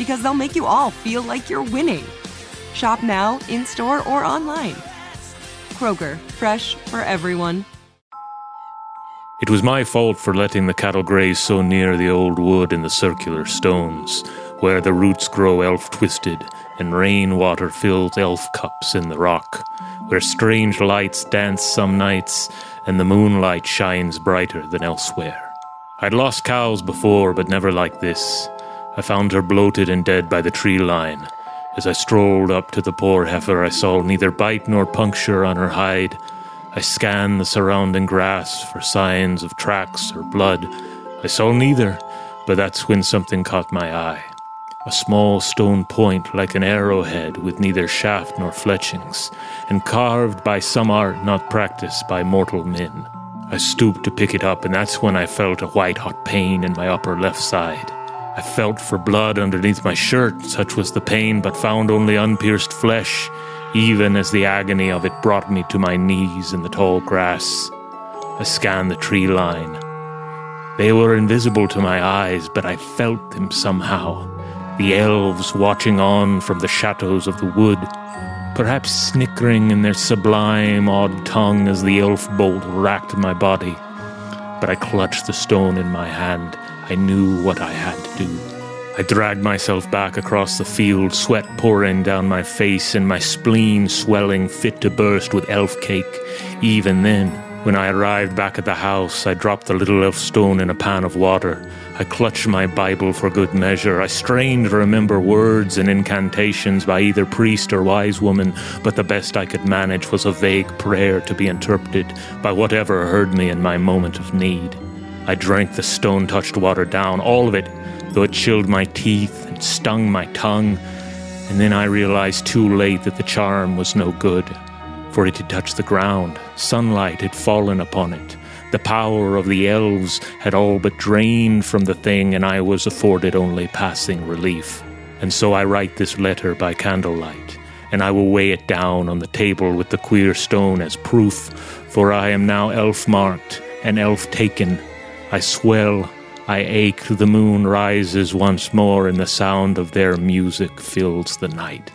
because they'll make you all feel like you're winning. Shop now, in store, or online. Kroger, fresh for everyone. It was my fault for letting the cattle graze so near the old wood and the circular stones, where the roots grow elf twisted and rainwater fills elf cups in the rock, where strange lights dance some nights and the moonlight shines brighter than elsewhere. I'd lost cows before, but never like this. I found her bloated and dead by the tree line. As I strolled up to the poor heifer, I saw neither bite nor puncture on her hide. I scanned the surrounding grass for signs of tracks or blood. I saw neither, but that's when something caught my eye. A small stone point like an arrowhead with neither shaft nor fletchings, and carved by some art not practiced by mortal men. I stooped to pick it up, and that's when I felt a white hot pain in my upper left side. I felt for blood underneath my shirt, such was the pain, but found only unpierced flesh, even as the agony of it brought me to my knees in the tall grass. I scanned the tree line. They were invisible to my eyes, but I felt them somehow. The elves watching on from the shadows of the wood, perhaps snickering in their sublime, odd tongue as the elf bolt racked my body. But I clutched the stone in my hand I knew what I had to do. I dragged myself back across the field, sweat pouring down my face and my spleen swelling fit to burst with elf cake. Even then, when I arrived back at the house, I dropped the little elf stone in a pan of water. I clutched my Bible for good measure. I strained to remember words and incantations by either priest or wise woman, but the best I could manage was a vague prayer to be interpreted by whatever heard me in my moment of need. I drank the stone touched water down, all of it, though it chilled my teeth and stung my tongue. And then I realized too late that the charm was no good, for it had touched the ground. Sunlight had fallen upon it. The power of the elves had all but drained from the thing, and I was afforded only passing relief. And so I write this letter by candlelight, and I will weigh it down on the table with the queer stone as proof, for I am now elf marked and elf taken I swell, I ache, the moon rises once more, and the sound of their music fills the night.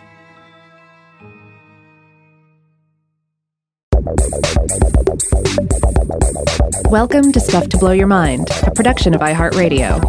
Welcome to Stuff to Blow Your Mind, a production of iHeartRadio.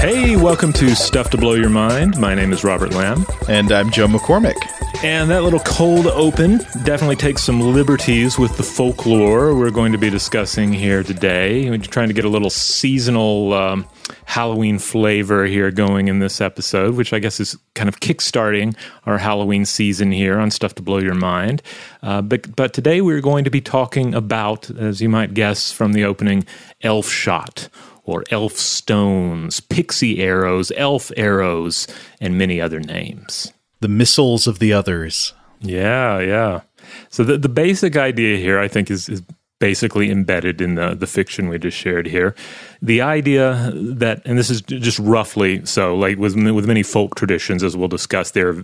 Hey, welcome to Stuff to Blow Your Mind. My name is Robert Lamb. And I'm Joe McCormick. And that little cold open definitely takes some liberties with the folklore we're going to be discussing here today. We're trying to get a little seasonal um, Halloween flavor here going in this episode, which I guess is kind of kickstarting our Halloween season here on Stuff to Blow Your Mind. Uh, but, but today we're going to be talking about, as you might guess from the opening, elf shot or elf stones, pixie arrows, elf arrows, and many other names the missiles of the others. Yeah, yeah. So the the basic idea here, I think, is, is basically embedded in the the fiction we just shared here. The idea that, and this is just roughly so, like with with many folk traditions, as we'll discuss, there are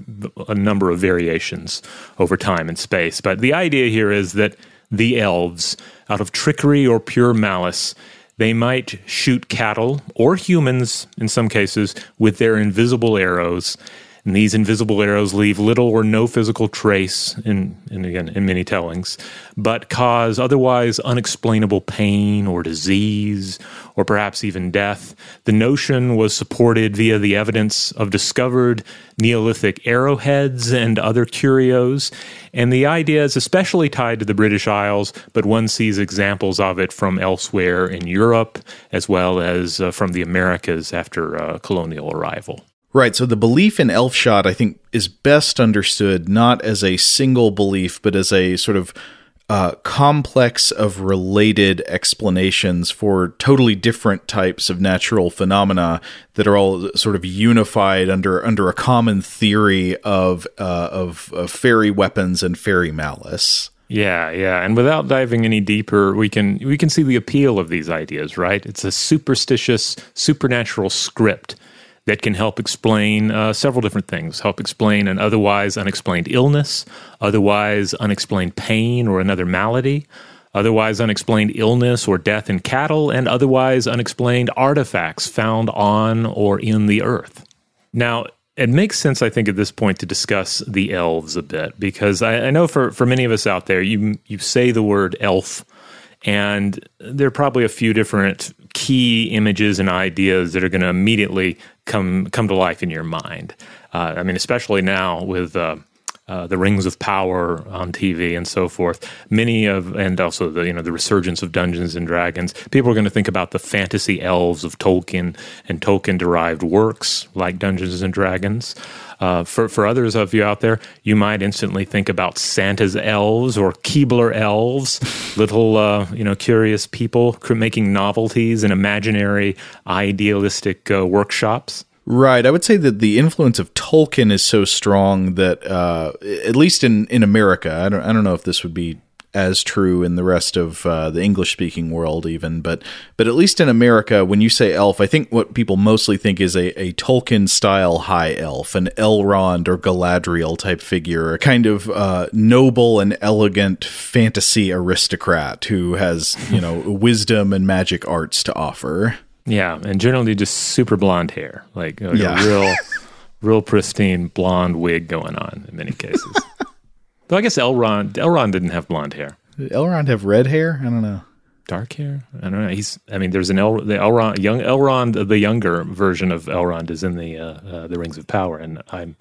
a number of variations over time and space. But the idea here is that the elves, out of trickery or pure malice, they might shoot cattle or humans in some cases with their invisible arrows and these invisible arrows leave little or no physical trace, in, in again, in many tellings, but cause otherwise unexplainable pain or disease, or perhaps even death. The notion was supported via the evidence of discovered Neolithic arrowheads and other curios, and the idea is especially tied to the British Isles, but one sees examples of it from elsewhere in Europe as well as uh, from the Americas after uh, colonial arrival. Right. So the belief in elf shot, I think, is best understood not as a single belief, but as a sort of uh, complex of related explanations for totally different types of natural phenomena that are all sort of unified under under a common theory of uh, of, of fairy weapons and fairy malice. Yeah, yeah. And without diving any deeper, we can we can see the appeal of these ideas, right? It's a superstitious supernatural script that can help explain uh, several different things. Help explain an otherwise unexplained illness, otherwise unexplained pain or another malady, otherwise unexplained illness or death in cattle, and otherwise unexplained artifacts found on or in the earth. Now, it makes sense, I think, at this point to discuss the elves a bit because I, I know for, for many of us out there, you you say the word elf and there are probably a few different key images and ideas that are going to immediately come come to life in your mind. Uh, I mean, especially now with uh, uh, the Rings of Power on TV and so forth. Many of, and also the you know the resurgence of Dungeons and Dragons. People are going to think about the fantasy elves of Tolkien and Tolkien derived works like Dungeons and Dragons. Uh, for for others of you out there, you might instantly think about Santa's elves or Keebler elves, little uh, you know curious people making novelties and imaginary, idealistic uh, workshops. Right. I would say that the influence of Tolkien is so strong that, uh, at least in, in America, I don't, I don't know if this would be as true in the rest of uh, the English speaking world, even, but but at least in America, when you say elf, I think what people mostly think is a, a Tolkien style high elf, an Elrond or Galadriel type figure, a kind of uh, noble and elegant fantasy aristocrat who has you know wisdom and magic arts to offer. Yeah, and generally just super blonde hair, like, like yeah. a real, real pristine blonde wig going on in many cases. Though I guess Elrond Elrond didn't have blonde hair. Did Elrond have red hair? I don't know. Dark hair? I don't know. He's. I mean, there's an El the Elrond young Elrond the younger version of Elrond is in the uh, uh, the Rings of Power, and I'm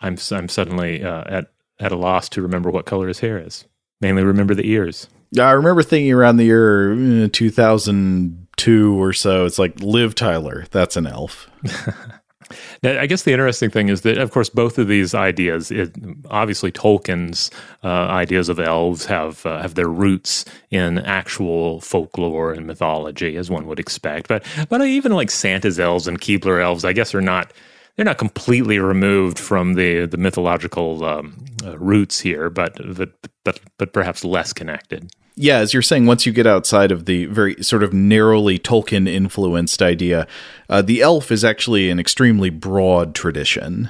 I'm I'm suddenly uh, at at a loss to remember what color his hair is. Mainly remember the ears. Yeah, I remember thinking around the year uh, 2002 or so. It's like Liv Tyler. That's an elf. Now, I guess the interesting thing is that, of course, both of these ideas, it, obviously Tolkien's uh, ideas of elves have uh, have their roots in actual folklore and mythology, as one would expect. But but even like Santa's elves and Keebler elves, I guess, are not they're not completely removed from the the mythological um, uh, roots here, but but but but perhaps less connected yeah, as you're saying, once you get outside of the very sort of narrowly Tolkien influenced idea, uh, the elf is actually an extremely broad tradition.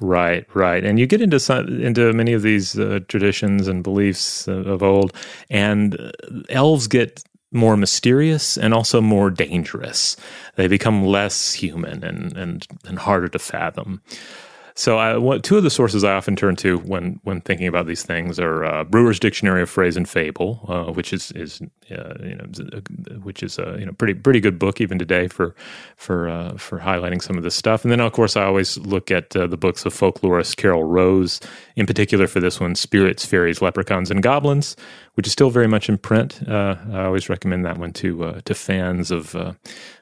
Right, right, and you get into some, into many of these uh, traditions and beliefs of old, and uh, elves get more mysterious and also more dangerous. They become less human and and, and harder to fathom. So, I, what, two of the sources I often turn to when when thinking about these things are uh, Brewer's Dictionary of Phrase and Fable, uh, which is is uh, you know, which is a you know pretty pretty good book even today for for uh, for highlighting some of this stuff. And then of course I always look at uh, the books of folklorist Carol Rose, in particular for this one, Spirits, Fairies, Leprechauns, and Goblins, which is still very much in print. Uh, I always recommend that one to uh, to fans of uh,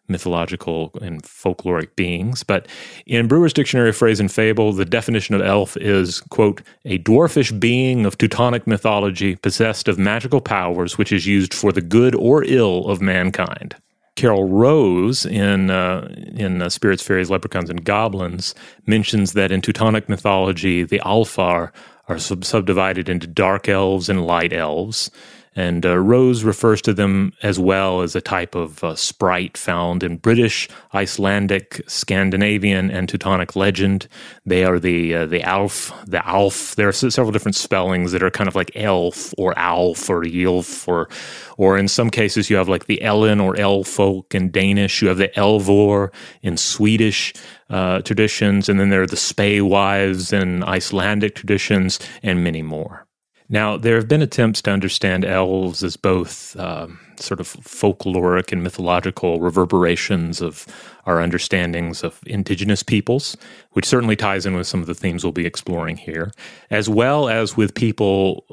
mythological and folkloric beings. But in Brewer's Dictionary of Phrase and Fable, the definition of elf is, quote, a dwarfish being of Teutonic mythology possessed of magical powers which is used for the good or ill of mankind. Carol Rose in uh, in uh, Spirits, Fairies, Leprechauns, and Goblins mentions that in Teutonic mythology, the Alfar are sub- subdivided into dark elves and light elves. And uh, Rose refers to them as well as a type of uh, sprite found in British, Icelandic, Scandinavian, and Teutonic legend. They are the uh, the Alf, the Alf. There are several different spellings that are kind of like elf or Alf or Ylf or or in some cases you have like the Ellen or Elfolk in Danish. You have the Elvor in Swedish uh, traditions, and then there are the Spey wives in Icelandic traditions, and many more. Now, there have been attempts to understand elves as both um, sort of folkloric and mythological reverberations of our understandings of indigenous peoples, which certainly ties in with some of the themes we'll be exploring here, as well as with people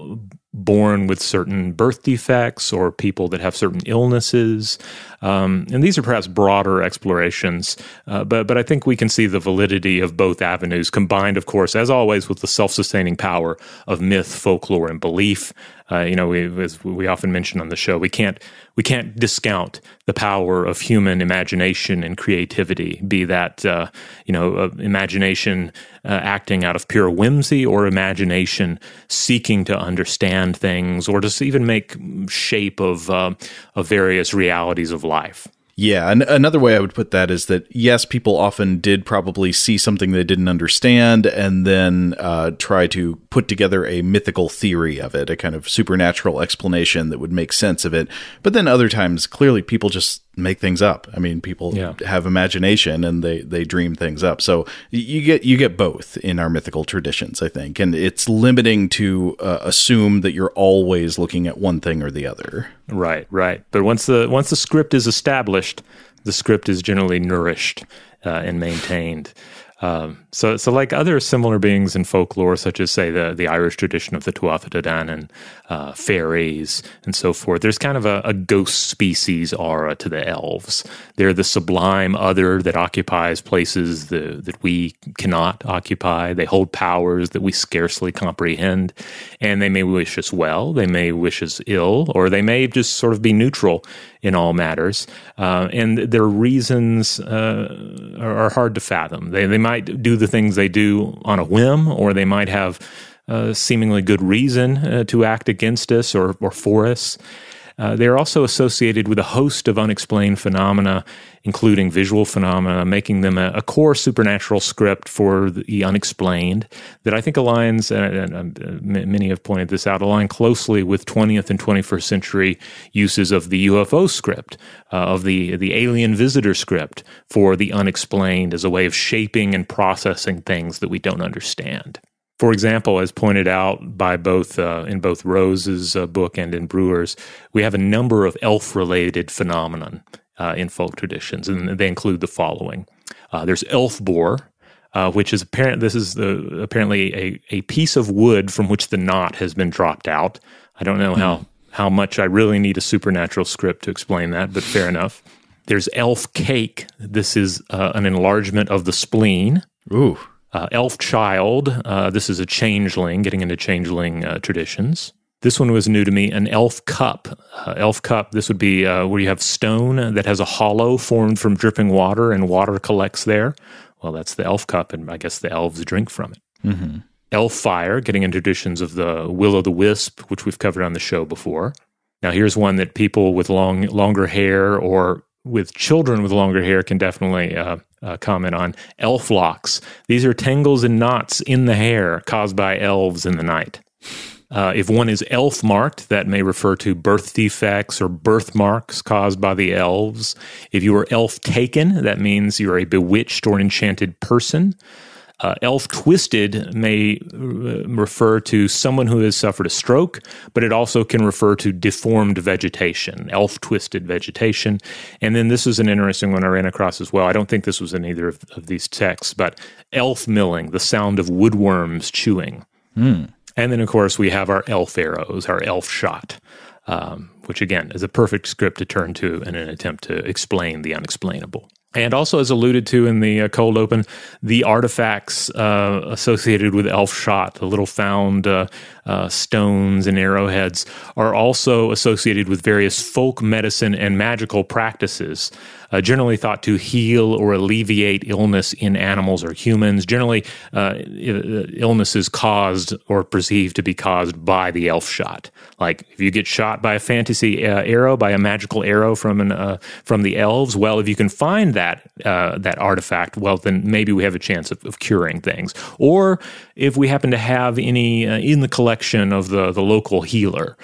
born with certain birth defects or people that have certain illnesses. Um, and these are perhaps broader explorations, uh, but, but I think we can see the validity of both avenues combined, of course, as always, with the self sustaining power of myth, folklore, and belief. Uh, you know, we, as we often mention on the show, we can't we can't discount the power of human imagination and creativity. Be that uh, you know, uh, imagination uh, acting out of pure whimsy, or imagination seeking to understand things, or just even make shape of uh, of various realities of life. Yeah, and another way I would put that is that yes, people often did probably see something they didn't understand and then uh, try to put together a mythical theory of it, a kind of supernatural explanation that would make sense of it. But then other times, clearly, people just make things up. I mean, people yeah. have imagination and they they dream things up. So you get you get both in our mythical traditions, I think, and it's limiting to uh, assume that you're always looking at one thing or the other. Right, right. But once the once the script is established, the script is generally nourished uh, and maintained. Um, so, so like other similar beings in folklore, such as say the the Irish tradition of the Tuatha Dé Danann, uh, fairies, and so forth. There's kind of a, a, ghost species aura to the elves. They're the sublime other that occupies places the, that we cannot occupy. They hold powers that we scarcely comprehend, and they may wish us well. They may wish us ill, or they may just sort of be neutral in all matters. Uh, and their reasons uh, are, hard to fathom. They, they might do the things they do on a whim, or they might have uh, seemingly good reason uh, to act against us or, or for us. Uh, they are also associated with a host of unexplained phenomena, including visual phenomena, making them a, a core supernatural script for the unexplained that I think aligns, and, and uh, many have pointed this out, align closely with 20th and 21st century uses of the UFO script, uh, of the, the alien visitor script for the unexplained as a way of shaping and processing things that we don't understand. For example, as pointed out by both uh, in both Rose's uh, book and in Brewer's, we have a number of elf-related phenomenon uh, in folk traditions, and they include the following: uh, there's elf bore, uh, which is apparent. This is the, apparently a, a piece of wood from which the knot has been dropped out. I don't know how hmm. how much I really need a supernatural script to explain that, but fair enough. There's elf cake. This is uh, an enlargement of the spleen. Ooh uh, Elf Child. Uh, this is a changeling, getting into changeling uh, traditions. This one was new to me. An elf cup. Uh, elf cup. This would be uh, where you have stone that has a hollow formed from dripping water, and water collects there. Well, that's the elf cup, and I guess the elves drink from it. Mm-hmm. Elf fire. Getting into traditions of the will o' the wisp, which we've covered on the show before. Now, here's one that people with long, longer hair or with children with longer hair can definitely uh, uh, comment on elf locks. These are tangles and knots in the hair caused by elves in the night. Uh, if one is elf marked, that may refer to birth defects or birthmarks caused by the elves. If you are elf taken, that means you're a bewitched or enchanted person. Uh, elf twisted may uh, refer to someone who has suffered a stroke, but it also can refer to deformed vegetation, elf twisted vegetation. And then this is an interesting one I ran across as well. I don't think this was in either of, of these texts, but elf milling, the sound of woodworms chewing. Hmm. And then, of course, we have our elf arrows, our elf shot, um, which again is a perfect script to turn to in an attempt to explain the unexplainable. And also, as alluded to in the uh, cold open, the artifacts uh, associated with Elf Shot, the little found uh, uh, stones and arrowheads, are also associated with various folk medicine and magical practices uh, generally thought to heal or alleviate illness in animals or humans. Generally, uh, illnesses caused or perceived to be caused by the elf shot. Like if you get shot by a fantasy uh, arrow, by a magical arrow from an uh, from the elves, well, if you can find that uh, that artifact, well, then maybe we have a chance of, of curing things. Or if we happen to have any uh, in the collection of the the local healer,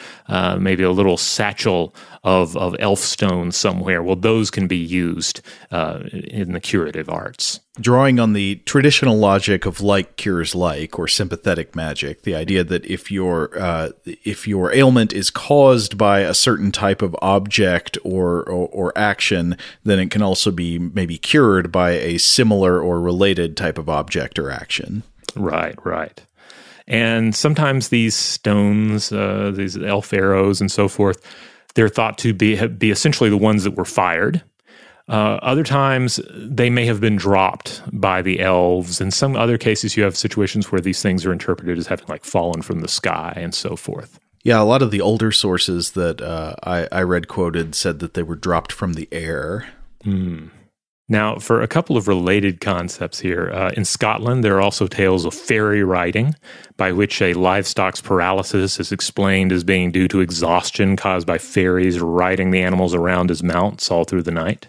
maybe a little satchel of, of elf stones somewhere. Well, those can be used uh, in the curative arts. Drawing on the traditional logic of like cures like or sympathetic magic, the idea that if your uh, if your ailment is caused by a certain type of object or, or, or action, then it can also be maybe cured by a similar or related type of object or action. Right, right. And sometimes these stones, uh, these elf arrows, and so forth, they're thought to be be essentially the ones that were fired. Uh, other times, they may have been dropped by the elves. In some other cases, you have situations where these things are interpreted as having like fallen from the sky and so forth. Yeah, a lot of the older sources that uh, I, I, read quoted said that they were dropped from the air. Mm. Now, for a couple of related concepts here, uh, in Scotland, there are also tales of fairy riding, by which a livestock's paralysis is explained as being due to exhaustion caused by fairies riding the animals around as mounts all through the night.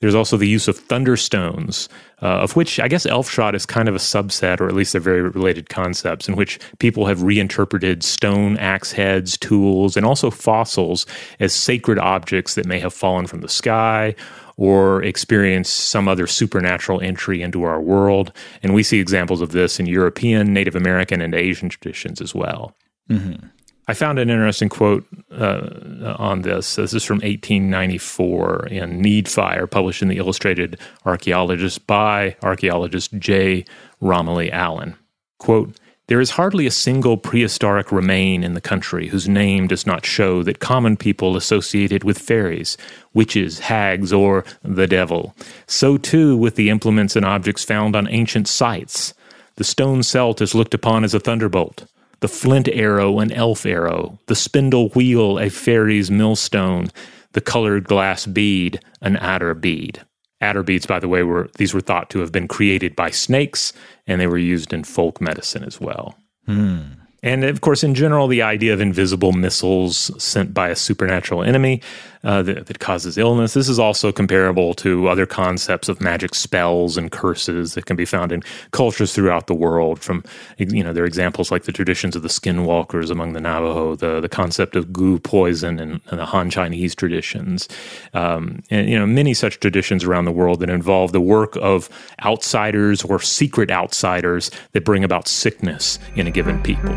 There's also the use of thunderstones, uh, of which I guess Elfshot is kind of a subset, or at least they're very related concepts, in which people have reinterpreted stone axe heads, tools, and also fossils as sacred objects that may have fallen from the sky or experience some other supernatural entry into our world. And we see examples of this in European, Native American, and Asian traditions as well. Mm-hmm. I found an interesting quote uh, on this. This is from 1894 in Needfire, published in the Illustrated Archaeologist by archaeologist J. Romilly Allen. Quote, there is hardly a single prehistoric remain in the country whose name does not show that common people associated with fairies, witches, hags, or the devil. So too with the implements and objects found on ancient sites. The stone celt is looked upon as a thunderbolt, the flint arrow an elf arrow, the spindle wheel a fairy's millstone, the colored glass bead an adder bead. Adder beads, by the way, were these were thought to have been created by snakes, and they were used in folk medicine as well. Hmm. And of course, in general, the idea of invisible missiles sent by a supernatural enemy uh, that, causes illness. This is also comparable to other concepts of magic spells and curses that can be found in cultures throughout the world. From you know, there are examples like the traditions of the skinwalkers among the Navajo, the the concept of gu poison, and the Han Chinese traditions, um, and you know, many such traditions around the world that involve the work of outsiders or secret outsiders that bring about sickness in a given people.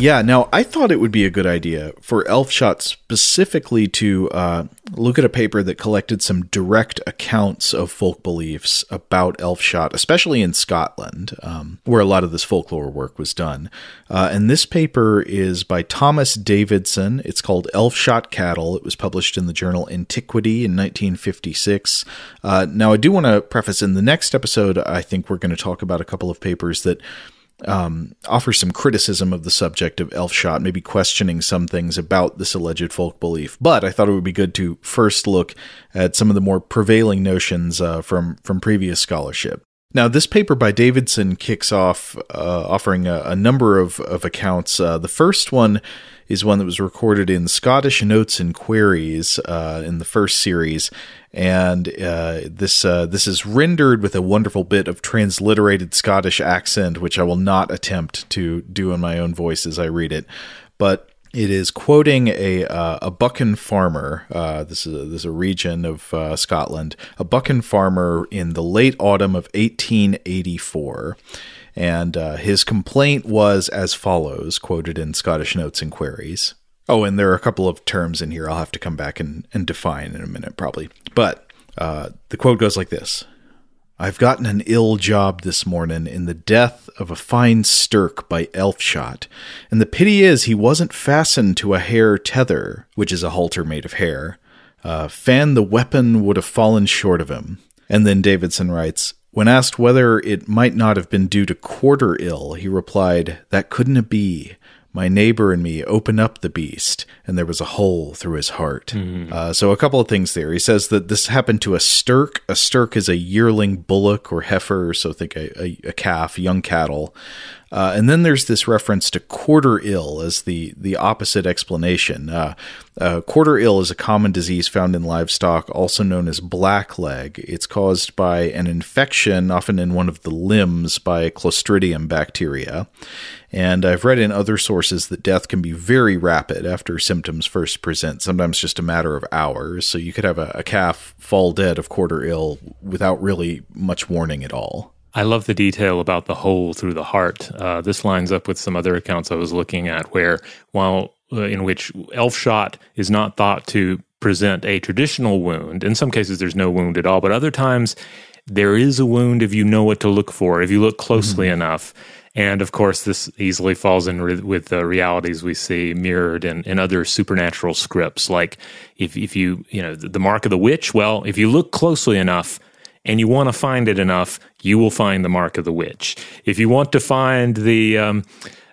Yeah, now I thought it would be a good idea for Elfshot specifically to uh, look at a paper that collected some direct accounts of folk beliefs about Elfshot, especially in Scotland, um, where a lot of this folklore work was done. Uh, and this paper is by Thomas Davidson. It's called Elfshot Cattle. It was published in the journal Antiquity in 1956. Uh, now, I do want to preface in the next episode, I think we're going to talk about a couple of papers that um, offers some criticism of the subject of Elfshot, maybe questioning some things about this alleged folk belief. But I thought it would be good to first look at some of the more prevailing notions uh, from from previous scholarship. Now, this paper by Davidson kicks off uh, offering a, a, number of, of accounts. Uh, the first one is one that was recorded in Scottish Notes and Queries uh, in the first series, and uh, this uh, this is rendered with a wonderful bit of transliterated Scottish accent, which I will not attempt to do in my own voice as I read it, but. It is quoting a uh, a Buchan farmer. Uh, this is a, this is a region of uh, Scotland. A Buchan farmer in the late autumn of 1884, and uh, his complaint was as follows, quoted in Scottish Notes and Queries. Oh, and there are a couple of terms in here I'll have to come back and, and define in a minute, probably. But uh, the quote goes like this I've gotten an ill job this morning in the death of a fine stirk by Elfshot, and the pity is he wasn't fastened to a hair tether, which is a halter made of hair. Uh, fan the weapon would have fallen short of him. And then Davidson writes, when asked whether it might not have been due to quarter ill, he replied, That couldn't be. My neighbor and me open up the beast, and there was a hole through his heart. Mm-hmm. Uh, so, a couple of things there. He says that this happened to a stirk. A stirk is a yearling bullock or heifer, so think a, a, a calf, young cattle. Uh, and then there's this reference to quarter ill as the, the opposite explanation. Uh, uh, quarter ill is a common disease found in livestock, also known as blackleg. It's caused by an infection, often in one of the limbs, by Clostridium bacteria. And I've read in other sources that death can be very rapid after symptoms first present, sometimes just a matter of hours. So you could have a, a calf fall dead of quarter ill without really much warning at all. I love the detail about the hole through the heart. Uh, this lines up with some other accounts I was looking at, where while uh, in which elf shot is not thought to present a traditional wound, in some cases there's no wound at all, but other times there is a wound if you know what to look for, if you look closely mm-hmm. enough. And of course, this easily falls in re- with the realities we see mirrored in, in other supernatural scripts. Like if, if you, you know, the mark of the witch, well, if you look closely enough, and you want to find it enough, you will find the mark of the witch. If you want to find the um,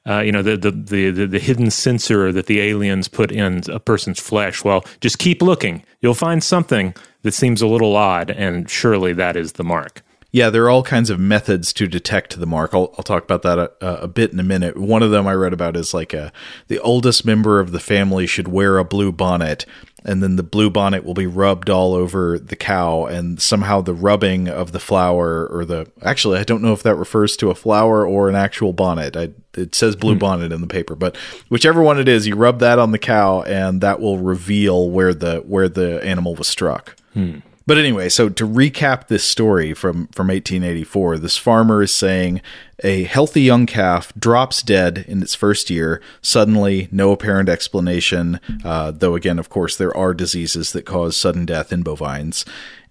uh, you know the, the, the the hidden sensor that the aliens put in a person's flesh. Well, just keep looking. You'll find something that seems a little odd, and surely that is the mark. Yeah, there are all kinds of methods to detect the mark. I'll, I'll talk about that a, a, bit in a minute. One of them I read about is like a, the oldest member of the family should wear a blue bonnet and then the blue bonnet will be rubbed all over the cow and somehow the rubbing of the flower or the actually I don't know if that refers to a flower or an actual bonnet. I, it says blue hmm. bonnet in the paper, but whichever one it is, you rub that on the cow and that will reveal where the where the animal was struck. Hmm. But anyway, so to recap this story from, from 1884, this farmer is saying a healthy young calf drops dead in its first year, suddenly, no apparent explanation, uh, though again, of course, there are diseases that cause sudden death in bovines.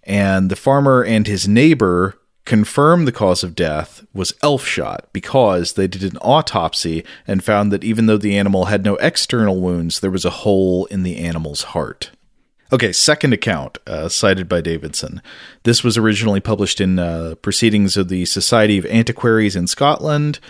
And the farmer and his neighbor confirm the cause of death was elf shot because they did an autopsy and found that even though the animal had no external wounds, there was a hole in the animal's heart. Okay, second account uh, cited by Davidson. This was originally published in uh, Proceedings of the Society of Antiquaries in Scotland.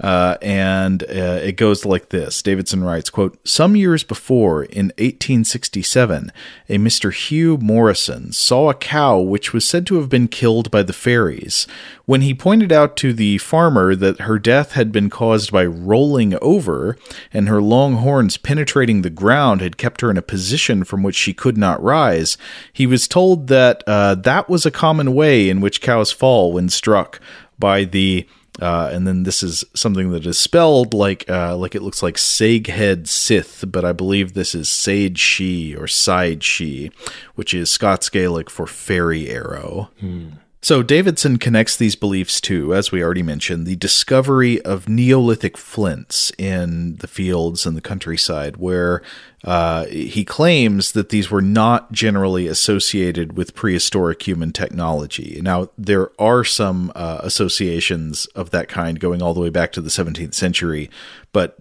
Uh, and uh, it goes like this. Davidson writes quote some years before in 1867 a mr hugh morrison saw a cow which was said to have been killed by the fairies. When he pointed out to the farmer that her death had been caused by rolling over and her long horns penetrating the ground had kept her in a position from which she could not rise he was told that uh, that was a common way in which cows fall when struck by the uh, and then this is something that is spelled like uh, like it looks like Saghead Sith, but I believe this is Sage She or Side She, which is Scots Gaelic for fairy arrow. Hmm. So Davidson connects these beliefs to, as we already mentioned, the discovery of Neolithic flints in the fields and the countryside, where uh, he claims that these were not generally associated with prehistoric human technology. Now, there are some uh, associations of that kind going all the way back to the 17th century, but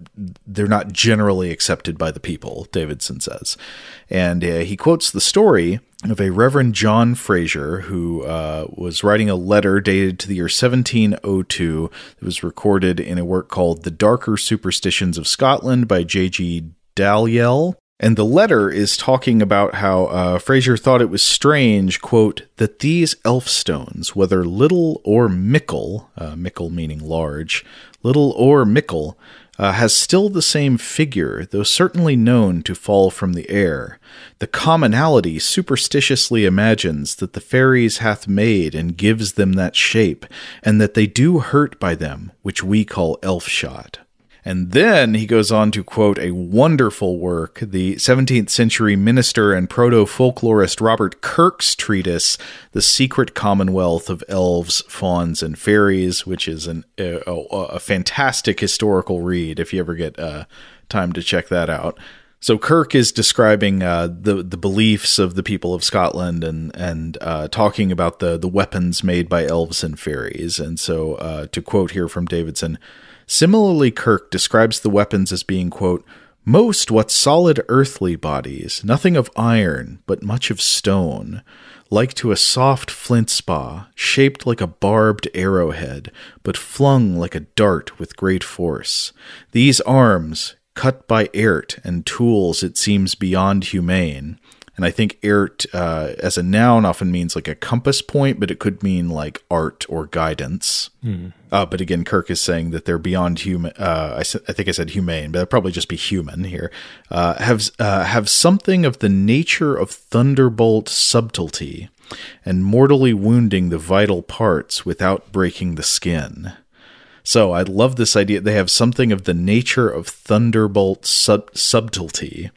they're not generally accepted by the people, Davidson says. And uh, he quotes the story of a Reverend John Fraser who uh, was writing a letter dated to the year 1702 that was recorded in a work called The Darker Superstitions of Scotland by J.G. Dalyell. And the letter is talking about how uh, Fraser thought it was strange, quote, that these elf stones, whether little or mickle, uh, mickle meaning large, little or mickle, uh, has still the same figure, though certainly known to fall from the air. The commonality superstitiously imagines that the fairies hath made and gives them that shape, and that they do hurt by them, which we call elf shot. And then he goes on to quote a wonderful work, the 17th century minister and proto folklorist Robert Kirk's treatise, The Secret Commonwealth of Elves, Fauns, and Fairies, which is an, a, a, a fantastic historical read if you ever get uh, time to check that out. So Kirk is describing uh, the the beliefs of the people of Scotland and and uh, talking about the the weapons made by elves and fairies. And so uh, to quote here from Davidson, similarly, Kirk describes the weapons as being quote most what solid earthly bodies, nothing of iron, but much of stone, like to a soft flint spa, shaped like a barbed arrowhead, but flung like a dart with great force. These arms, cut by ert and tools it seems beyond humane. And I think ert uh, as a noun often means like a compass point, but it could mean like art or guidance. Hmm. Uh, but again, Kirk is saying that they're beyond human. Uh, I, I, think I said humane, but it'd probably just be human here. Uh, have uh, have something of the nature of thunderbolt subtlety, and mortally wounding the vital parts without breaking the skin. So I love this idea. They have something of the nature of thunderbolt sub- subtlety.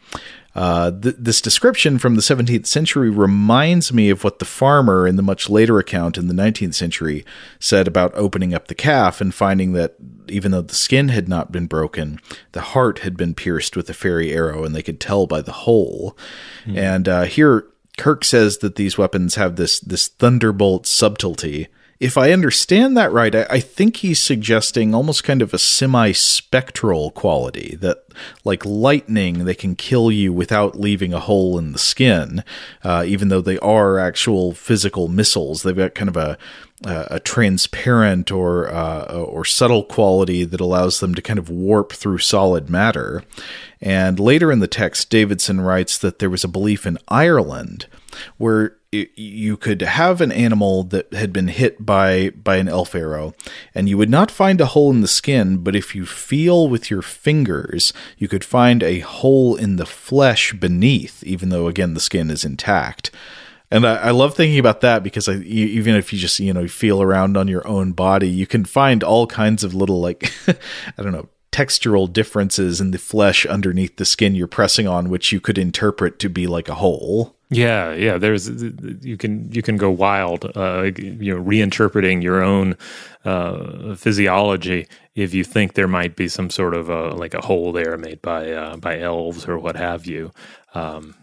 Uh, th- this description from the 17th century reminds me of what the farmer in the much later account in the 19th century said about opening up the calf and finding that even though the skin had not been broken, the heart had been pierced with a fairy arrow, and they could tell by the hole. Mm. And uh, here, Kirk says that these weapons have this this thunderbolt subtlety if I understand that right, I, I, think he's suggesting almost kind of a semi spectral quality that, like lightning, they can kill you without leaving a hole in the skin, uh, even though they are actual physical missiles. They've got kind of a a transparent or uh, or subtle quality that allows them to kind of warp through solid matter. And later in the text, Davidson writes that there was a belief in Ireland where you could have an animal that had been hit by by an elf arrow and you would not find a hole in the skin but if you feel with your fingers you could find a hole in the flesh beneath even though again the skin is intact. And I, I love thinking about that because I, even if you just you know feel around on your own body you can find all kinds of little like i don't know textural differences in the flesh underneath the skin you're pressing on which you could interpret to be like a hole yeah, yeah. There's you can you can go wild, uh, you know, reinterpreting your own uh, physiology if you think there might be some sort of a, like a hole there made by uh, by elves or what have you. Um,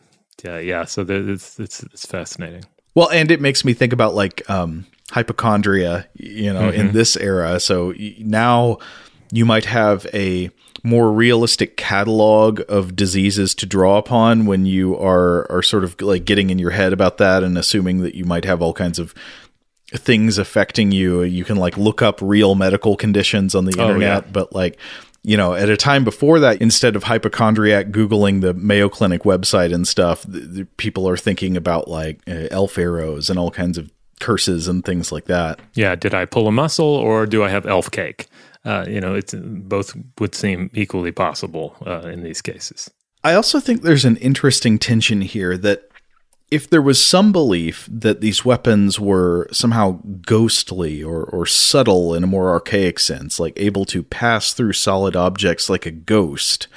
yeah, yeah. So it's it's it's fascinating. Well, and it makes me think about like um, hypochondria, you know, mm-hmm. in this era. So now you might have a more realistic catalog of diseases to draw upon when you are are sort of like getting in your head about that and assuming that you might have all kinds of things affecting you. You can like look up real medical conditions on the oh, internet yeah. but like you know at a time before that instead of hypochondriac googling the mayo clinic website and stuff the, the people are thinking about like uh, elf arrows and all kinds of curses and things like that. Yeah did i pull a muscle or do i have elf cake uh, you know, it's both would seem equally possible uh, in these cases. I also think there's an interesting tension here that if there was some belief that these weapons were somehow ghostly or, or subtle in a more archaic sense, like able to pass through solid objects like a ghost,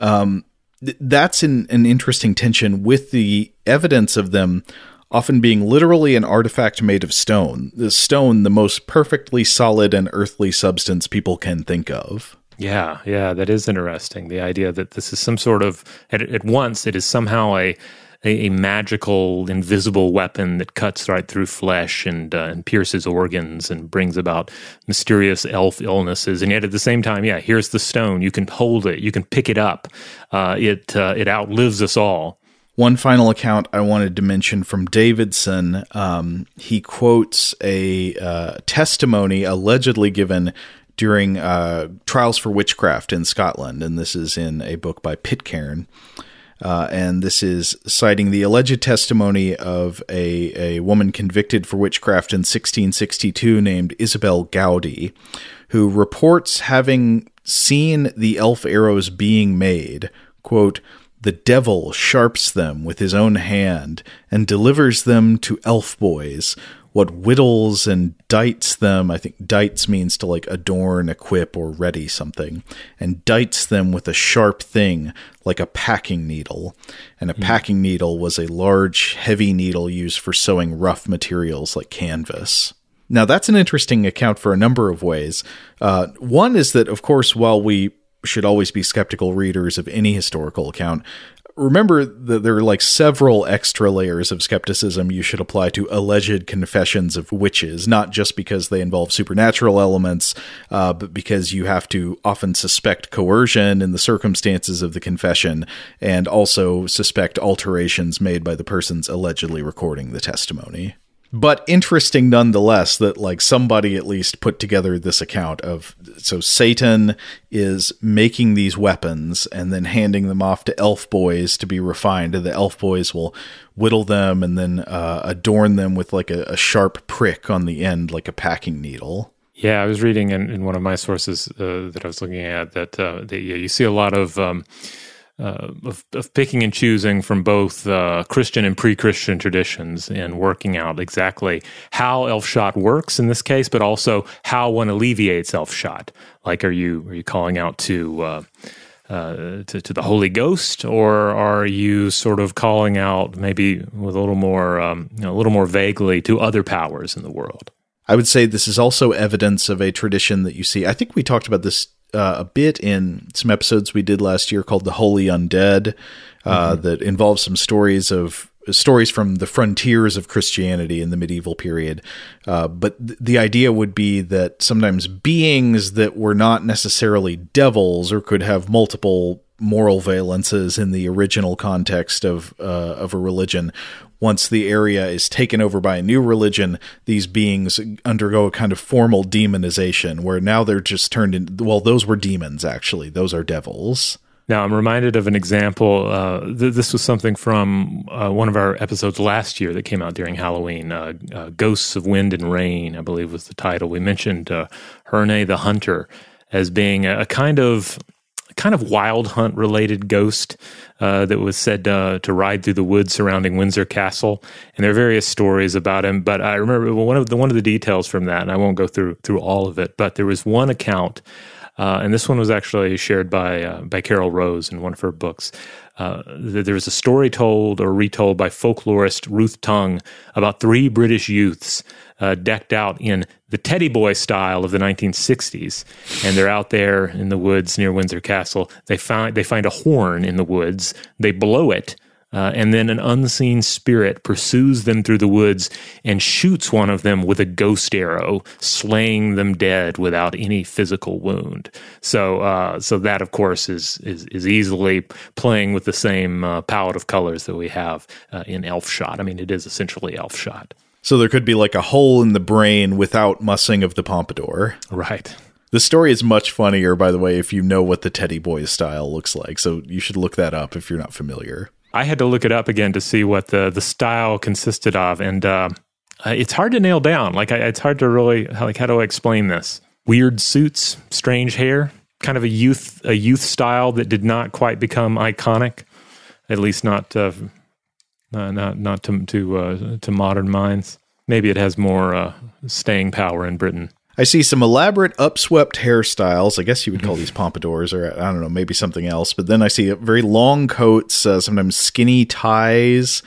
um, th- that's an, an interesting tension with the evidence of them often being literally an artifact made of stone. The stone, the most perfectly solid and earthly substance people can think of. Yeah, yeah, that is interesting. The idea that this is some sort of, at, at once, it is somehow a, a, magical, invisible weapon that cuts right through flesh and, uh, and pierces organs and brings about mysterious elf illnesses. And yet, at the same time, yeah, here's the stone. You can hold it. You can pick it up. Uh, it uh, it outlives us all. One final account I wanted to mention from Davidson. Um, he quotes a uh, testimony allegedly given during uh, trials for witchcraft in Scotland, and this is in a book by Pitcairn. Uh, and this is citing the alleged testimony of a, a woman convicted for witchcraft in 1662 named Isobel Gowdie, who reports having seen the elf arrows being made. Quote, the devil sharps them with his own hand and delivers them to elf boys. What whittles and dites them, I think dites means to like adorn, equip, or ready something, and dites them with a sharp thing like a packing needle. And a mm. packing needle was a large, heavy needle used for sewing rough materials like canvas. Now, that's an interesting account for a number of ways. Uh, one is that, of course, while we should always be skeptical readers of any historical account. Remember that there are like several extra layers of skepticism you should apply to alleged confessions of witches, not just because they involve supernatural elements, uh, but because you have to often suspect coercion in the circumstances of the confession and also suspect alterations made by the persons allegedly recording the testimony but interesting nonetheless that like somebody at least put together this account of so Satan is making these weapons and then handing them off to elf boys to be refined and the elf boys will whittle them and then uh, adorn them with like a, a, sharp prick on the end like a packing needle. Yeah i was reading in, in one of my sources uh, that i was looking at that, uh, that yeah, you see a lot of um, uh, of, of, picking and choosing from both uh, Christian and pre-Christian traditions and working out exactly how elf-shot works in this case, but also how one alleviates elf-shot. Like, are you are you calling out to uh, uh, to, to, the Holy Ghost, or are you sort of calling out maybe with a little more um, you know, a little more vaguely to other powers in the world? I would say this is also evidence of a tradition that you see. I think we talked about this uh, a bit in some episodes we did last year called the Holy Undead, uh, mm-hmm. that involves some stories of stories from the frontiers of Christianity in the medieval period. Uh, but th- the idea would be that sometimes beings that were not necessarily devils or could have multiple moral valences in the original context of uh, of a religion once the area is taken over by a new religion, these beings undergo a kind of formal demonization where now they're just turned into, well, those were demons, actually. Those are devils. Now, I'm reminded of an example. Uh, th- this was something from uh, one of our episodes last year that came out during Halloween. Uh, uh Ghosts of Wind and Rain, I believe, was the title. We mentioned uh, Herne the Hunter as being a, a kind of kind of wild hunt related ghost uh, that was said uh, to ride through the woods surrounding Windsor Castle, and there are various stories about him. But I remember one of the one of the details from that, and I won't go through through all of it. But there was one account, uh, and this one was actually shared by uh, by Carol Rose in one of her books. Uh, there was a story told or retold by folklorist Ruth Tongue about three British youths uh, decked out in the teddy boy style of the 1960s, and they're out there in the woods near Windsor Castle. They find they find a horn in the woods. They blow it. Uh, and then an unseen spirit pursues them through the woods and shoots one of them with a ghost arrow, slaying them dead without any physical wound. So, uh, so that of course is is, is easily playing with the same uh, palette of colors that we have uh, in Elf Shot. I mean, it is essentially Elf Shot. So there could be like a hole in the brain without mussing of the pompadour. Right. The story is much funnier, by the way, if you know what the Teddy Boy style looks like. So you should look that up if you're not familiar. I had to look it up again to see what the the style consisted of, and uh, it's hard to nail down. Like I, it's hard to really like how do I explain this? Weird suits, strange hair, kind of a youth a youth style that did not quite become iconic, at least not uh, uh, not not to to uh, to modern minds. Maybe it has more uh, staying power in Britain. I see some elaborate upswept hairstyles. I guess you would call mm-hmm. these pompadours, or I don't know, maybe something else. But then I see very long coats, uh, sometimes skinny ties.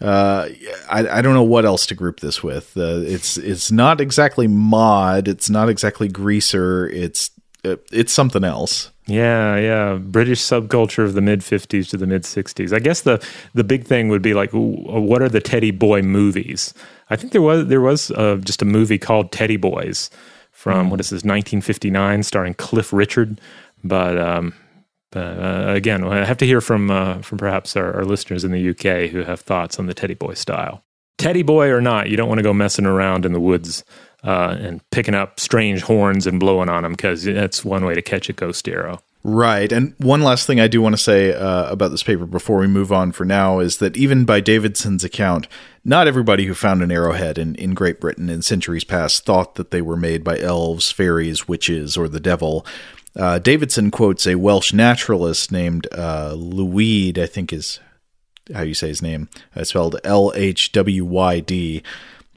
Uh, I, I don't know what else to group this with. Uh, it's it's not exactly mod. It's not exactly greaser. It's it's something else. Yeah, yeah. British subculture of the mid 50s to the mid 60s. I guess the the big thing would be like what are the Teddy Boy movies? I think there was there was uh, just a movie called Teddy Boys from mm. what is this 1959 starring Cliff Richard, but um, uh, again, I have to hear from uh, from perhaps our, our listeners in the UK who have thoughts on the Teddy Boy style. Teddy Boy or not, you don't want to go messing around in the woods uh, and picking up strange horns and blowing on them because that's one way to catch a ghost arrow. Right. And one last thing I do want to say uh, about this paper before we move on for now is that even by Davidson's account, not everybody who found an arrowhead in, in Great Britain in centuries past thought that they were made by elves, fairies, witches, or the devil. Uh, Davidson quotes a Welsh naturalist named uh, I think is how you say his name, uh, spelled L H W Y D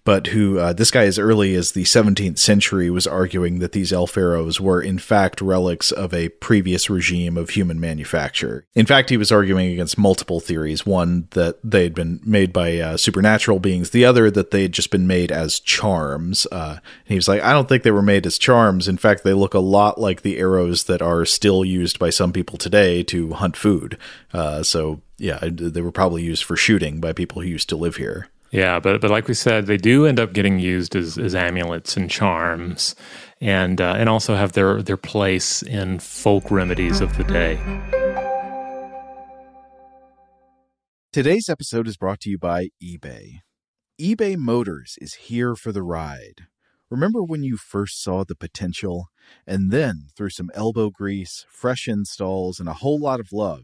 but who uh, this guy as early as the 17th century was arguing that these elf arrows were in fact relics of a previous regime of human manufacture. In fact, he was arguing against multiple theories: one that they had been made by uh, supernatural beings, the other that they had just been made as charms. Uh, he was like, I don't think they were made as charms. In fact, they look a lot like the arrows that are still used by some people today to hunt food. Uh, so yeah, they were probably used for shooting by people who used to live here. Yeah, but but like we said, they do end up getting used as, as amulets and charms, and uh, and also have their their place in folk remedies of the day. Today's episode is brought to you by eBay. eBay Motors is here for the ride. Remember when you first saw the potential? And then, through some elbow grease, fresh installs, and a whole lot of love,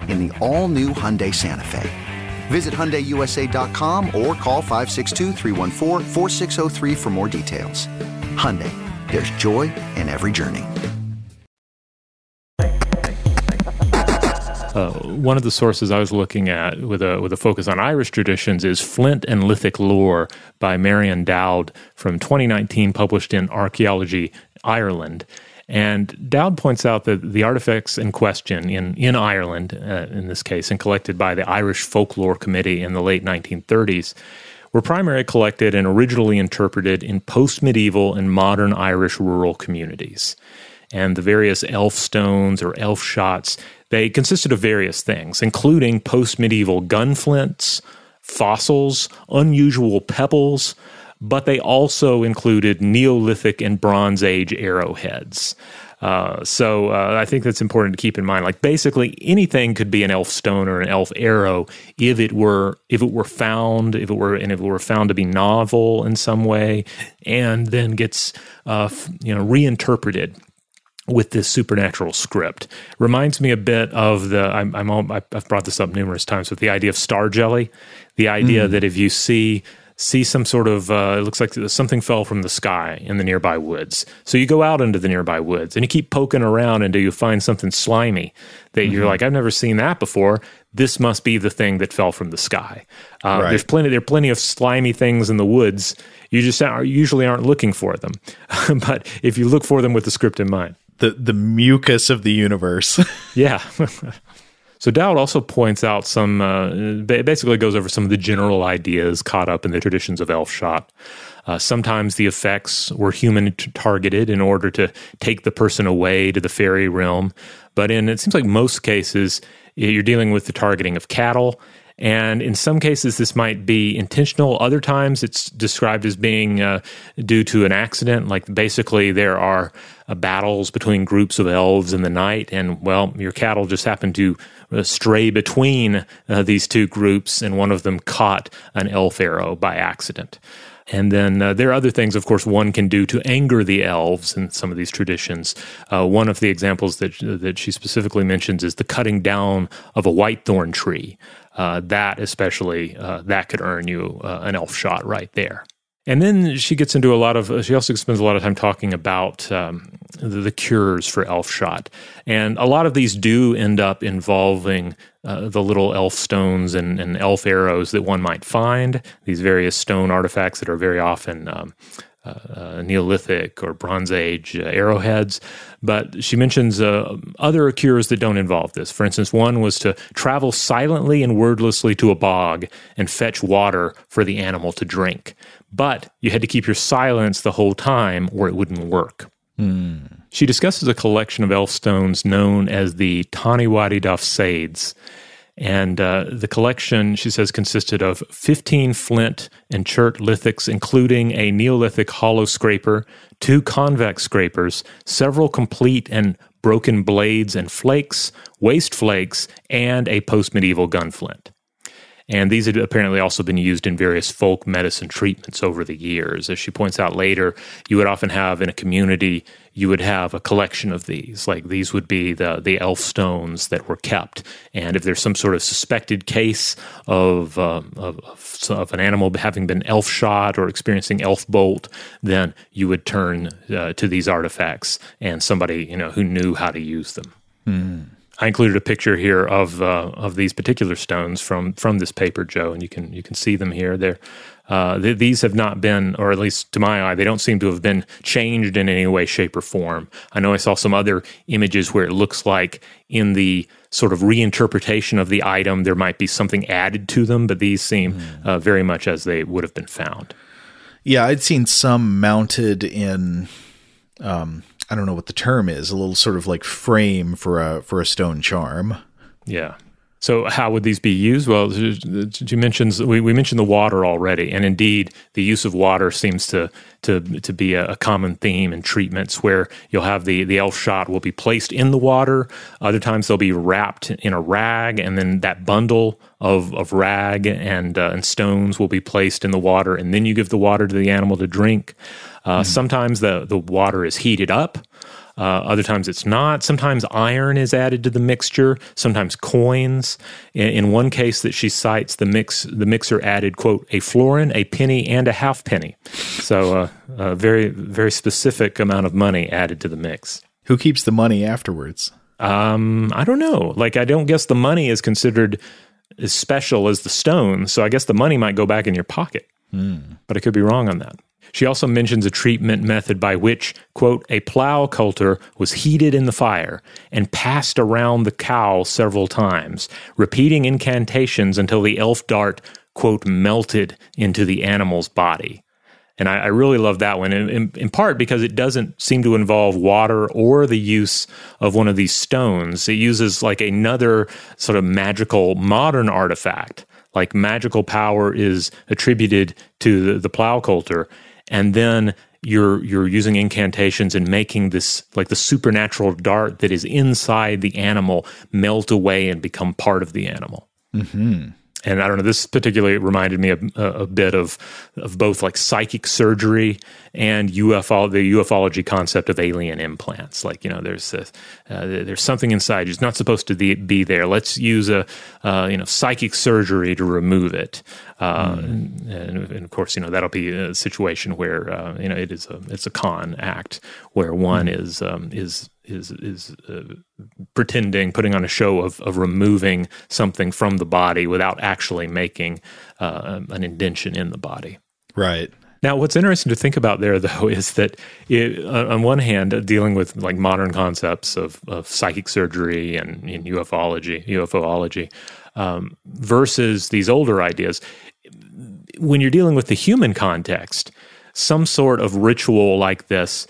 in the all-new Hyundai Santa Fe. Visit HyundaiUSA.com or call 562 for more details. Hyundai, there's joy in every journey. Uh, one of the sources I was looking at with a with a focus on Irish traditions is Flint and Lithic Lore by Marion Dowd from 2019, published in Archaeology Ireland. And Dowd points out that the artifacts in question in, in Ireland, uh, in this case, and collected by the Irish Folklore Committee in the late 1930s, were primarily collected and originally interpreted in post medieval and modern Irish rural communities. And the various elf stones or elf shots, they consisted of various things, including post medieval gunflints, fossils, unusual pebbles, but they also included Neolithic and Bronze Age arrowheads. Uh, so uh, I think that's important to keep in mind. Like basically anything could be an elf stone or an elf arrow if it were if it were found if it were and if it were found to be novel in some way, and then gets uh, you know reinterpreted with this supernatural script. Reminds me a bit of the I'm, I'm I've brought this up numerous times with the idea of star jelly, the idea mm. that if you see see some sort of uh, it looks like something fell from the sky in the nearby woods. So you go out into the nearby woods and you keep poking around until you find something slimy that mm-hmm. you're like i've never seen that before. This must be the thing that fell from the sky. Uh, right. there's plenty there are plenty of slimy things in the woods. You just are, usually aren't looking for them. But if you look for them with the script in mind. The the mucus of the universe. Yeah so Dowd also points out some, uh, basically goes over some of the general ideas caught up in the traditions of Elfshot. Uh, sometimes the effects were human targeted in order to take the person away to the fairy realm, but in it seems like most cases you're dealing with the targeting of cattle and in some cases, this might be intentional. Other times, it's described as being uh, due to an accident. Like basically, there are uh, battles between groups of elves in the night, and well, your cattle just happen to uh, stray between uh, these two groups, and one of them caught an elf arrow by accident. And then uh, there are other things, of course, one can do to anger the elves in some of these traditions. Uh, one of the examples that that she specifically mentions is the cutting down of a whitethorn tree uh, that especially uh, that could earn you uh, an elf shot right there. And then she gets into a lot of. She also spends a lot of time talking about um, the, the, cures for elf shot, and a lot of these do end up involving uh, the little elf stones and, and, elf arrows that one might find. These various stone artifacts that are very often um, uh, uh, Neolithic or Bronze Age uh, arrowheads. But she mentions uh, other cures that don't involve this. For instance, one was to travel silently and wordlessly to a bog and fetch water for the animal to drink. But you had to keep your silence the whole time or it wouldn't work. Mm. She discusses a collection of elf stones known as the Taniwadi Sades and uh, the collection, she says, consisted of 15 flint and chert lithics, including a Neolithic hollow scraper, two convex scrapers, several complete and broken blades and flakes, waste flakes, and a post medieval gunflint. And these had apparently also been used in various folk medicine treatments over the years. As she points out later, you would often have in a community, you would have a collection of these. Like these would be the, the elf stones that were kept. And if there's some sort of suspected case of, uh, of, of, an animal having been elf shot or experiencing elf bolt, then you would turn uh, to these artifacts and somebody you know who knew how to use them. Mm. I included a picture here of uh, of these particular stones from from this paper, Joe, and you can you can see them here. They're uh, th- these have not been, or at least to my eye, they don't seem to have been changed in any way, shape, or form. I know I saw some other images where it looks like in the sort of reinterpretation of the item there might be something added to them, but these seem mm. uh, very much as they would have been found. Yeah, I'd seen some mounted in. Um, I don't know what the term is, a little sort of like frame for a for a stone charm. Yeah. So how would these be used? Well, you mentioned we, we mentioned the water already, and indeed, the use of water seems to to to be a, common theme in treatments where you'll have the the elf shot will be placed in the water. Other times they'll be wrapped in a rag, and then that bundle of of rag and uh, and stones will be placed in the water, and then you give the water to the animal to drink. Uh, mm Sometimes the the water is heated up. Uh, other times it's not. Sometimes iron is added to the mixture. Sometimes coins. In, in one case that she cites, the mix the mixer added quote a florin, a penny, and a halfpenny. So uh, a very very specific amount of money added to the mix. Who keeps the money afterwards? Um, I don't know. Like I don't guess the money is considered as special as the stone. So I guess the money might go back in your pocket. But I could be wrong on that. She also mentions a treatment method by which, quote, a plow coulter was heated in the fire and passed around the cow several times, repeating incantations until the elf dart, quote, melted into the animal's body. And I, I really love that one, in, in, in part because it doesn't seem to involve water or the use of one of these stones. It uses like another sort of magical modern artifact. Like magical power is attributed to the, the plow coulter, and then you're you're using incantations and making this like the supernatural dart that is inside the animal melt away and become part of the animal mm-hmm. And I don't know. This particularly reminded me a, a bit of of both like psychic surgery and UFO, the ufology concept of alien implants. Like you know, there's this, uh, there's something inside you. It's not supposed to be, be there. Let's use a uh, you know psychic surgery to remove it. Uh, and, and of course, you know that'll be a situation where uh, you know it is a it's a con act where one is um, is is is uh, pretending, putting on a show of of removing something from the body without actually making uh, an indention in the body. Right. Now, what's interesting to think about there, though, is that it, on one hand, uh, dealing with like modern concepts of, of psychic surgery and in ufology, UFOlogy, um, versus these older ideas, when you're dealing with the human context, some sort of ritual like this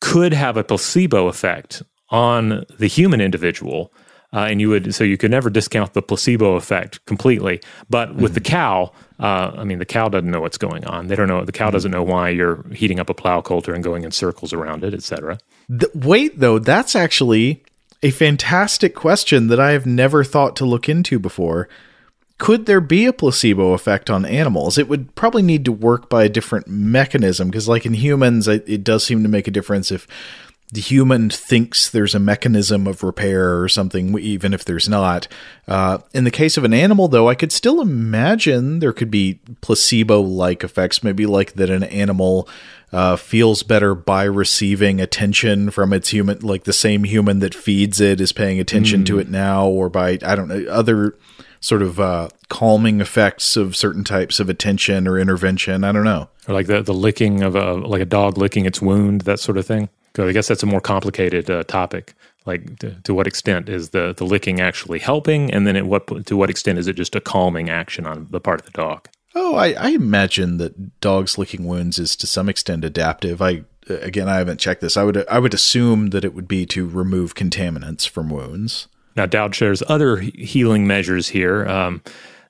could have a placebo effect on the human individual. Uh, and you would so you could never discount the placebo effect completely. But with the cow, uh, I mean, the cow doesn't know what's going on. They don't know. The cow doesn't know why you're heating up a plow coulter and going in circles around it, etc. Wait, though, that's actually a fantastic question that I have never thought to look into before. Could there be a placebo effect on animals? It would probably need to work by a different mechanism because, like in humans, it, it does seem to make a difference if the human thinks there's a mechanism of repair or something, even if there's not. Uh, in the case of an animal, though, I could still imagine there could be placebo like effects, maybe like that an animal uh, feels better by receiving attention from its human, like the same human that feeds it is paying attention to it now, or by, I don't know, other sort of uh, calming effects of certain types of attention or intervention. I don't know. Or like the the licking of a like a dog licking its wound, that sort of thing. 'Cause I guess that's a more complicated uh, topic. Like to, to what extent is the the licking actually helping, and then at what to what extent is it just a calming action on the part of the dog? Oh, I, I imagine that dogs licking wounds is to some extent adaptive. I again, I haven't checked this. I would I would assume that it would be to remove contaminants from wounds. Now, Dowd shares other healing measures here. Um,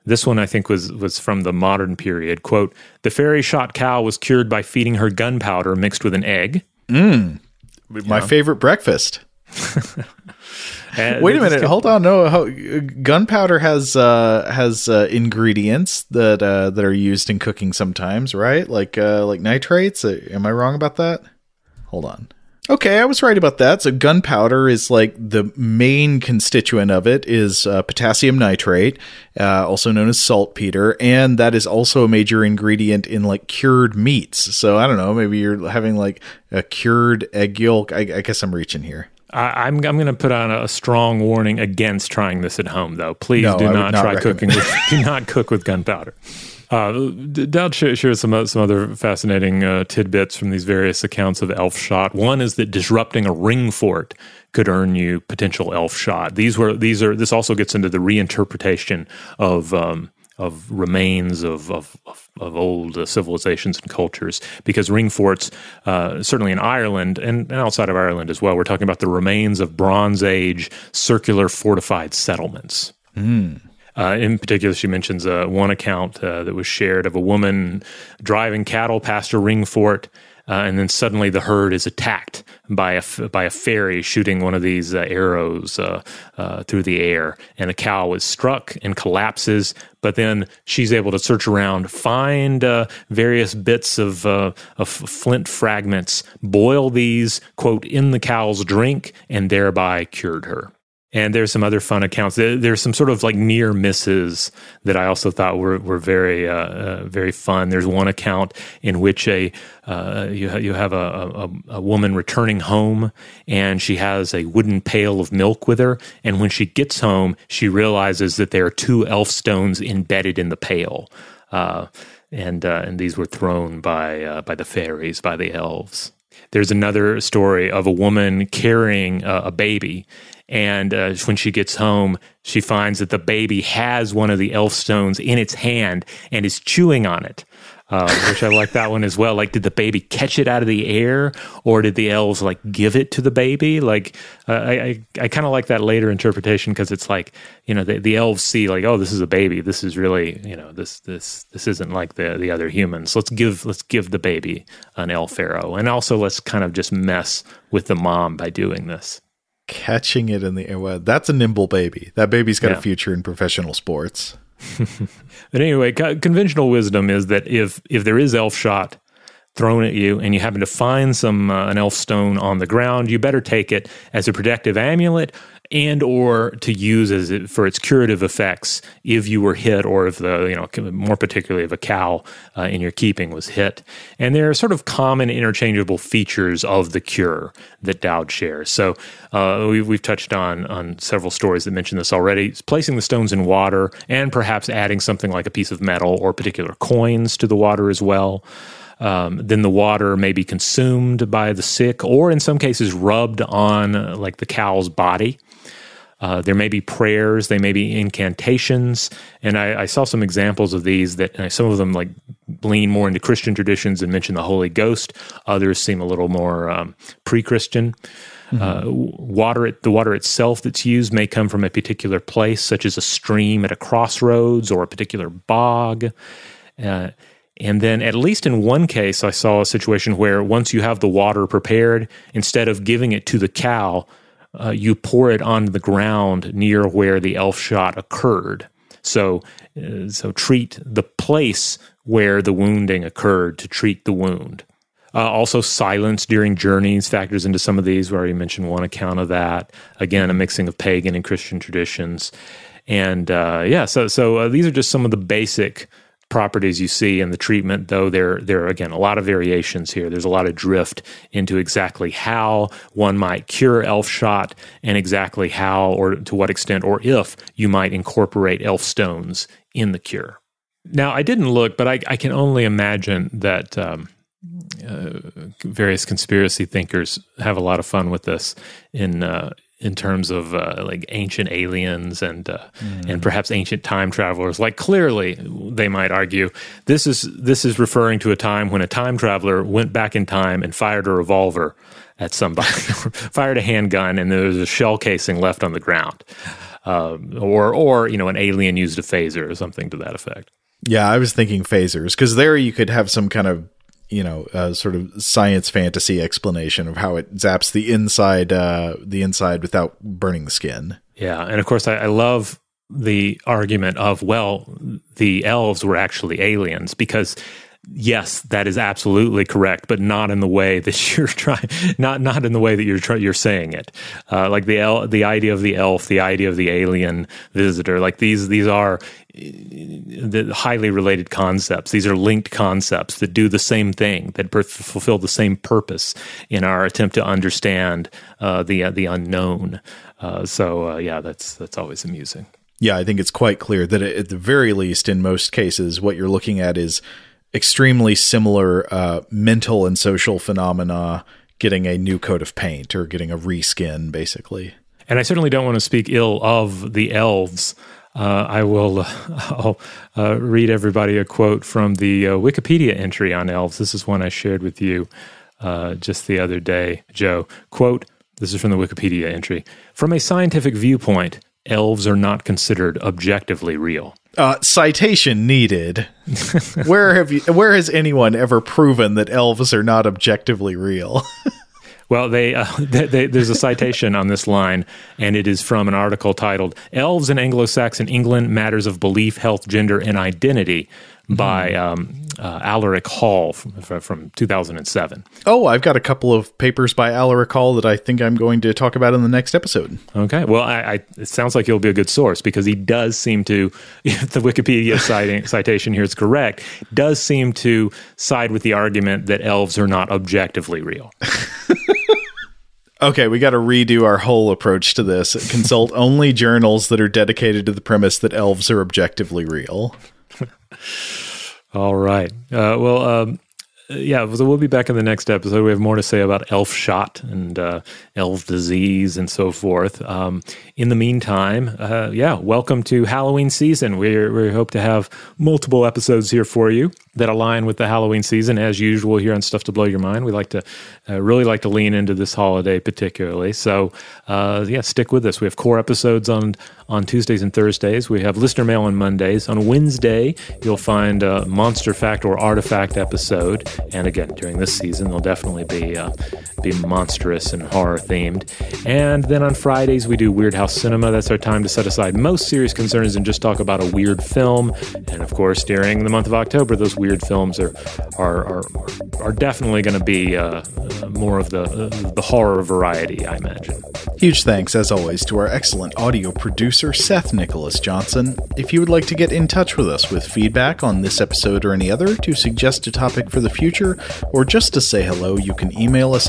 this one, I think, was was from the modern period. "Quote: The fairy shot cow was cured by feeding her gunpowder mixed with an egg." My favorite breakfast. Wait a minute, can- hold on. No, gunpowder has uh, has uh, ingredients that uh, that are used in cooking sometimes, right? Like uh, like nitrates. Uh, am I wrong about that? Hold on. Okay, I was right about that. So gunpowder is like the main constituent of it is uh, potassium nitrate, uh, also known as saltpeter, and that is also a major ingredient in like cured meats. So I don't know, maybe you're having like a cured egg yolk. I, I guess I'm reaching here. I, I'm I'm going to put on a strong warning against trying this at home, though. Please No, do not, not try recommend cooking. With, do not cook with gunpowder. Uh, Dowd sh- shares some o- some other fascinating uh, tidbits from these various accounts of elf shot. One is that disrupting a ring fort could earn you potential elf shot. These were these are this also gets into the reinterpretation of. Um, of remains of of, of, old uh, civilizations and cultures, because ring forts, uh, certainly in Ireland and, and outside of Ireland as well, we're talking about the remains of Bronze Age circular fortified settlements. Uh, in particular, she mentions uh, one account uh, that was shared of a woman driving cattle past a ring fort, uh, and then suddenly the herd is attacked by a by a fairy shooting one of these uh, arrows uh, through the air, and a cow is struck and collapses. But then she's able to search around, find various bits of of flint fragments, boil these quote in the cow's drink, and thereby cured her. And there's some other fun accounts. There's some sort of like near misses that I also thought were were very uh, uh, very fun. There's one account in which a uh, you you have a, a, a woman returning home and she has a wooden pail of milk with her. And when she gets home, she realizes that there are two elf stones embedded in the pail. Uh, and uh, and these were thrown by uh, by the fairies, by the elves. There's another story of a woman carrying a baby, and uh, when she gets home, she finds that the baby has one of the elf stones in its hand and is chewing on it. Uh, which I like that one as well. Like, did the baby catch it out of the air, or did the elves like give it to the baby? Like, uh, I I, I kind of like that later interpretation because it's like you know the, the elves see like, oh, this is a baby. This is really you know this this this isn't like the the other humans. Let's give let's give the baby an elf arrow, and also let's kind of just mess with the mom by doing this catching it in the air. Well, that's a nimble baby. That baby's got yeah. a future in professional sports. but anyway, conventional wisdom is that if if there is elf shot thrown at you and you happen to find some uh, an elf stone on the ground, you better take it as a protective amulet and or to use as it, for its curative effects if you were hit or if the you know more particularly if a cow uh, in your keeping was hit. And there are sort of common interchangeable features of the cure that Dowd shares. So uh, we've, we've touched on on several stories that mention this already. It's placing the stones in water and perhaps adding something like a piece of metal or particular coins to the water as well. Um, then the water may be consumed by the sick or in some cases rubbed on like the cow's body uh, there may be prayers, they may be incantations, and I, I saw some examples of these that uh, some of them like lean more into Christian traditions and mention the Holy Ghost. Others seem a little more um, pre-Christian. Mm-hmm. Uh, water, the water itself that's used may come from a particular place, such as a stream at a crossroads or a particular bog. Uh, and then, at least in one case, I saw a situation where once you have the water prepared, instead of giving it to the cow, uh, you pour it on the ground near where the elf shot occurred. So, uh, so treat the place where the wounding occurred to treat the wound. Uh, also, silence during journeys factors into some of these. We already mentioned one account of that. Again, a mixing of pagan and Christian traditions. And uh, yeah, so so uh, these are just some of the basic properties you see in the treatment, though there there are again a lot of variations here. There's a lot of drift into exactly how one might cure elf shot and exactly how or to what extent or if you might incorporate elf stones in the cure. Now, I didn't look, but I, I can only imagine that um, uh, various conspiracy thinkers have a lot of fun with this in uh, in terms of uh, like ancient aliens and uh, mm. and perhaps ancient time travelers. Like clearly, they might argue this is this is referring to a time when a time traveler went back in time and fired a revolver at somebody, fired a handgun, and there was a shell casing left on the ground, um, or or you know an alien used a phaser or something to that effect. Yeah, I was thinking phasers because there you could have some kind of you know, uh, sort of science fantasy explanation of how it zaps the inside, uh, the inside without burning the skin. Yeah, and of course, I, I love the argument of well, the elves were actually aliens because yes, that is absolutely correct, but not in the way that you're trying, not not in the way that you're try, you're saying it. Uh, like the el- the idea of the elf, the idea of the alien visitor, like these these are the highly related concepts. These are linked concepts that do the same thing, that per- fulfill the same purpose in our attempt to understand uh, the uh, the unknown. Uh, so uh, yeah, that's that's always amusing. Yeah, I think it's quite clear that at the very least, in most cases, what you're looking at is extremely similar uh, mental and social phenomena getting a new coat of paint or getting a reskin, basically. And I certainly don't want to speak ill of the elves. Uh, I will uh, uh, read everybody a quote from the uh, Wikipedia entry on elves. This is one I shared with you uh, just the other day, Joe. Quote, this is from the Wikipedia entry. From a scientific viewpoint, elves are not considered objectively real. Uh, citation needed. where have you? Where has anyone ever proven that elves are not objectively real? Well, they, uh, they, they, there's a citation on this line, and it is from an article titled "Elves in Anglo-Saxon England: Matters of Belief, Health, Gender, and Identity." By um, uh, Alaric Hall from, from 2007. Oh, I've got a couple of papers by Alaric Hall that I think I'm going to talk about in the next episode. Okay. Well, I, I, it sounds like he'll be a good source because he does seem to, if the Wikipedia citing, citation here is correct, does seem to side with the argument that elves are not objectively real. Okay, we got to redo our whole approach to this. Consult only journals that are dedicated to the premise that elves are objectively real. All right. Uh, well, um, yeah, so we'll be back in the next episode. We have more to say about elf shot and uh, elf disease and so forth. Um, in the meantime, uh, yeah, welcome to Halloween season. We we hope to have multiple episodes here for you that align with the Halloween season. As usual, here on Stuff to Blow Your Mind, we like to uh, really like to lean into this holiday particularly. So, uh, yeah, stick with us. We have core episodes on on Tuesdays and Thursdays. We have listener mail on Mondays. On Wednesday, you'll find a monster fact or artifact episode. And again, during this season, there'll definitely be uh, be monstrous and horror themed. And then on Fridays, we do Weirdhouse Cinema. That's our time to set aside most serious concerns and just talk about a weird film. And of course, during the month of October, those weird films are are are, are definitely going to be uh, more of the uh, the horror variety, I imagine. Huge thanks, as always, to our excellent audio producer, Seth Nicholas Johnson. If you would like to get in touch with us with feedback on this episode or any other, to suggest a topic for the future, or just to say hello, you can email us